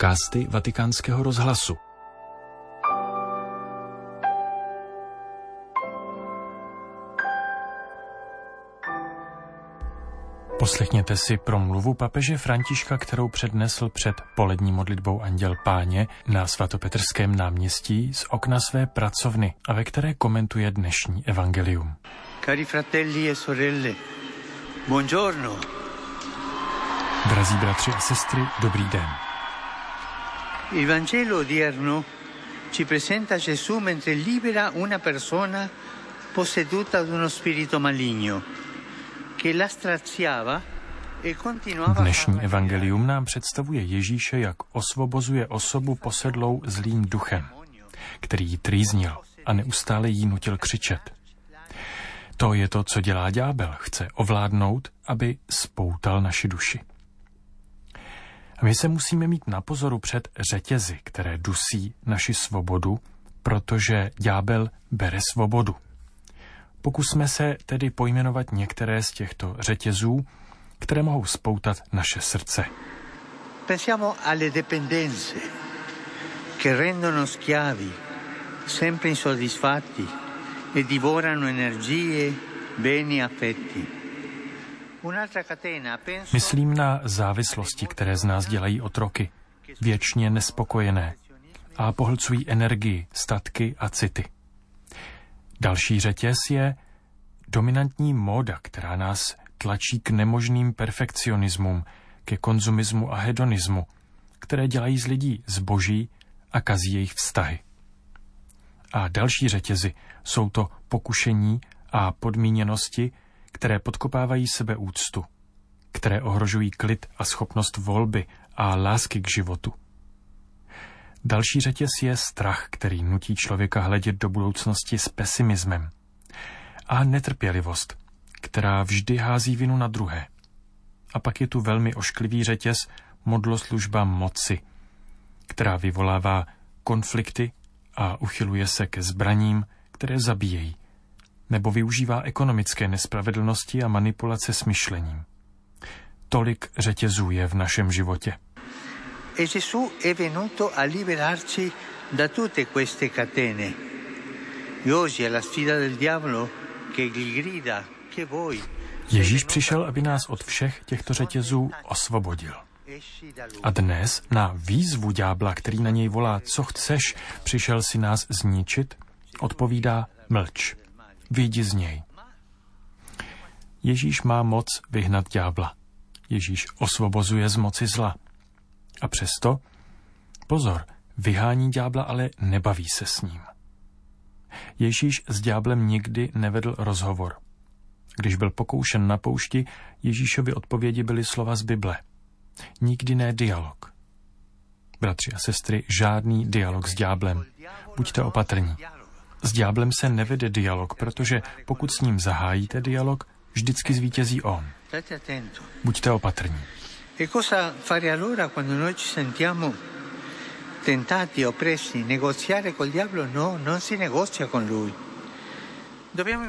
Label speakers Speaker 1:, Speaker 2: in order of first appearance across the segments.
Speaker 1: podcasty Vatikánského rozhlasu. Poslechněte si promluvu papeže Františka, kterou přednesl před polední modlitbou Anděl Páně na svatopetrském náměstí z okna své pracovny a ve které komentuje dnešní evangelium.
Speaker 2: Cari fratelli e sorelle, buongiorno.
Speaker 1: Drazí bratři a sestry, dobrý den.
Speaker 2: Il Vangelo odierno ci presenta Gesù mentre libera una persona posseduta da uno spirito maligno che la straziava e continuava
Speaker 1: Dnešní evangelium nám představuje Ježíše, jak osvobozuje osobu posedlou zlým duchem, který ji trýznil a neustále jí nutil křičet. To je to, co dělá ďábel. Chce ovládnout, aby spoutal naši duši. My se musíme mít na pozoru před řetězy, které dusí naši svobodu, protože ďábel bere svobodu. Pokusme se tedy pojmenovat některé z těchto řetězů, které mohou spoutat naše srdce.
Speaker 2: Pensiamo alle dipendenze che rendono schiavi, sempre insoddisfatti e divorano energie, beni, affetti.
Speaker 1: Myslím na závislosti, které z nás dělají otroky, věčně nespokojené a pohlcují energii, statky a city. Další řetěz je dominantní móda, která nás tlačí k nemožným perfekcionismům, ke konzumismu a hedonismu, které dělají z lidí zboží a kazí jejich vztahy. A další řetězy jsou to pokušení a podmíněnosti, které podkopávají sebeúctu, které ohrožují klid a schopnost volby a lásky k životu. Další řetěz je strach, který nutí člověka hledět do budoucnosti s pesimismem. A netrpělivost, která vždy hází vinu na druhé. A pak je tu velmi ošklivý řetěz modloslužba moci, která vyvolává konflikty a uchyluje se ke zbraním, které zabíjejí, nebo využívá ekonomické nespravedlnosti a manipulace s myšlením. Tolik řetězů je v našem životě.
Speaker 2: E Gesù è venuto a liberarci da tutte queste catene. E oggi è la sfida del diavolo che gli grida che voi
Speaker 1: Ježíš přišel, aby nás od všech těchto řetězů osvobodil. A dnes na výzvu ďábla, který na něj volá, co chceš, přišel si nás zničit, odpovídá mlč, vyjdi z něj. Ježíš má moc vyhnat ďábla. Ježíš osvobozuje z moci zla. A přesto, pozor, vyhání ďábla, ale nebaví se s ním. Ježíš s ďáblem nikdy nevedl rozhovor. Když byl pokoušen na poušti, Ježíšovi odpovědi byly slova z Bible. Nikdy ne dialog. Bratři a sestry, žádný dialog s ďáblem. Buďte opatrní. S ďáblem se nevede dialog, protože pokud s ním zahájíte dialog, vždycky zvítězí on. Buďte opatrní.
Speaker 2: E cosa fare allora quando noi ci sentiamo tentati, oppressi? Negoziare col diavolo? No, non si negozia con lui.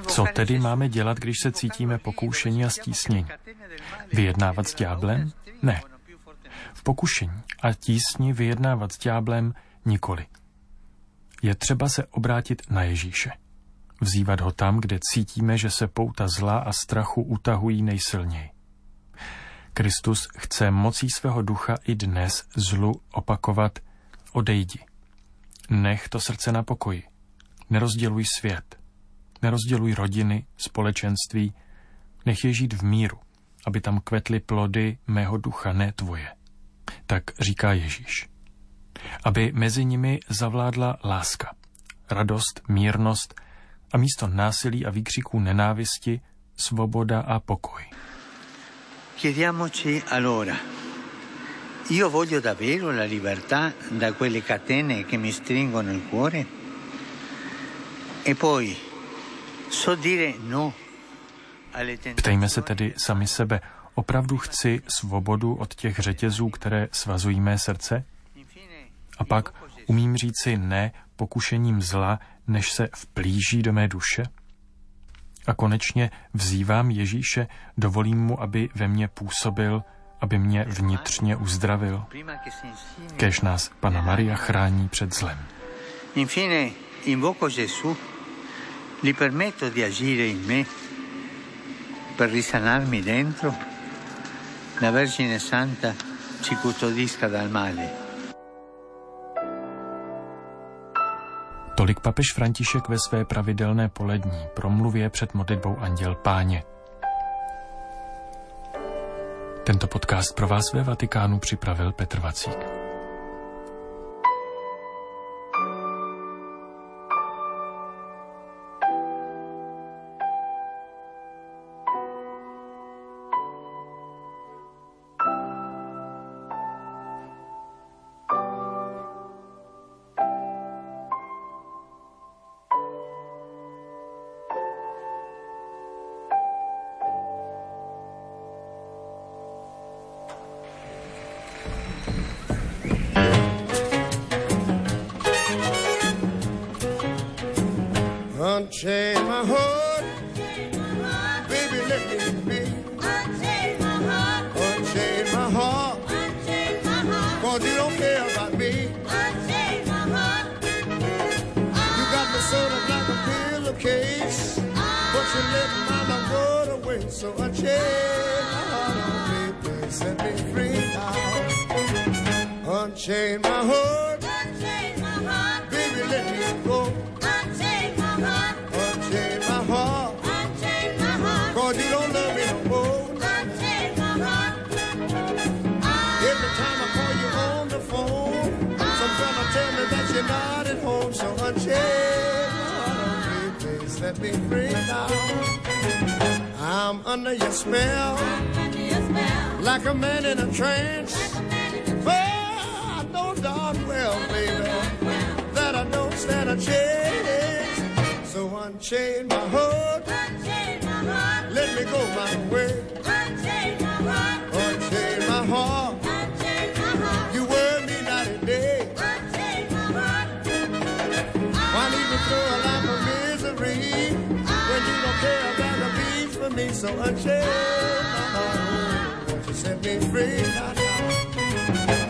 Speaker 1: Co tedy máme dělat, když se cítíme pokoušení a stísnění? Vyjednávat s ďáblem? Ne. V pokušení a tísni vyjednávat s ďáblem nikoli. Je třeba se obrátit na Ježíše. Vzývat ho tam, kde cítíme, že se pouta zla a strachu utahují nejsilněji. Kristus chce mocí svého ducha i dnes zlu opakovat odejdi. Nech to srdce na pokoji. Nerozděluj svět. Nerozděluj rodiny, společenství. Nech je žít v míru, aby tam kvetly plody mého ducha, ne tvoje. Tak říká Ježíš. Aby mezi nimi zavládla láska, radost, mírnost a místo násilí a výkřiků nenávisti svoboda a pokoj.
Speaker 2: Chiediamoci allora, io voglio davvero la libertà da quelle catene che mi stringono il cuore? E poi, so dire no.
Speaker 1: Ptejme se tedy sami sebe, opravdu chci svobodu od těch řetězů, které svazují mé srdce? A pak umím říci ne pokušením zla, než se vplíží do mé duše? A konečně vzývám Ježíše, dovolím mu, aby ve mně působil
Speaker 3: aby mě vnitřně uzdravil. Kež nás Pana Maria chrání před zlem.
Speaker 2: Infine, invoco Gesù, gli permetto di agire in me per risanarmi dentro. La Vergine Santa ci custodisca dal male.
Speaker 3: Tolik papež František ve své pravidelné polední promluvě před modlitbou Anděl Páně. Tento podcast pro vás ve Vatikánu připravil Petr Vacík. Unchain my heart. Baby, let me be. Unchain my heart. Unchain my heart. Unchain my heart. Cause you don't care about me. Unchain my heart. You got me sort of like a pillowcase. But you let love go to waste. So unchain my heart. Baby, set me free now. Unchain my heart. Set me free now. I'm under your spell, like a man in a trance. But I know darn well, baby, that I don't stand a chance. So unchain my So me don't you set me free. Now, now.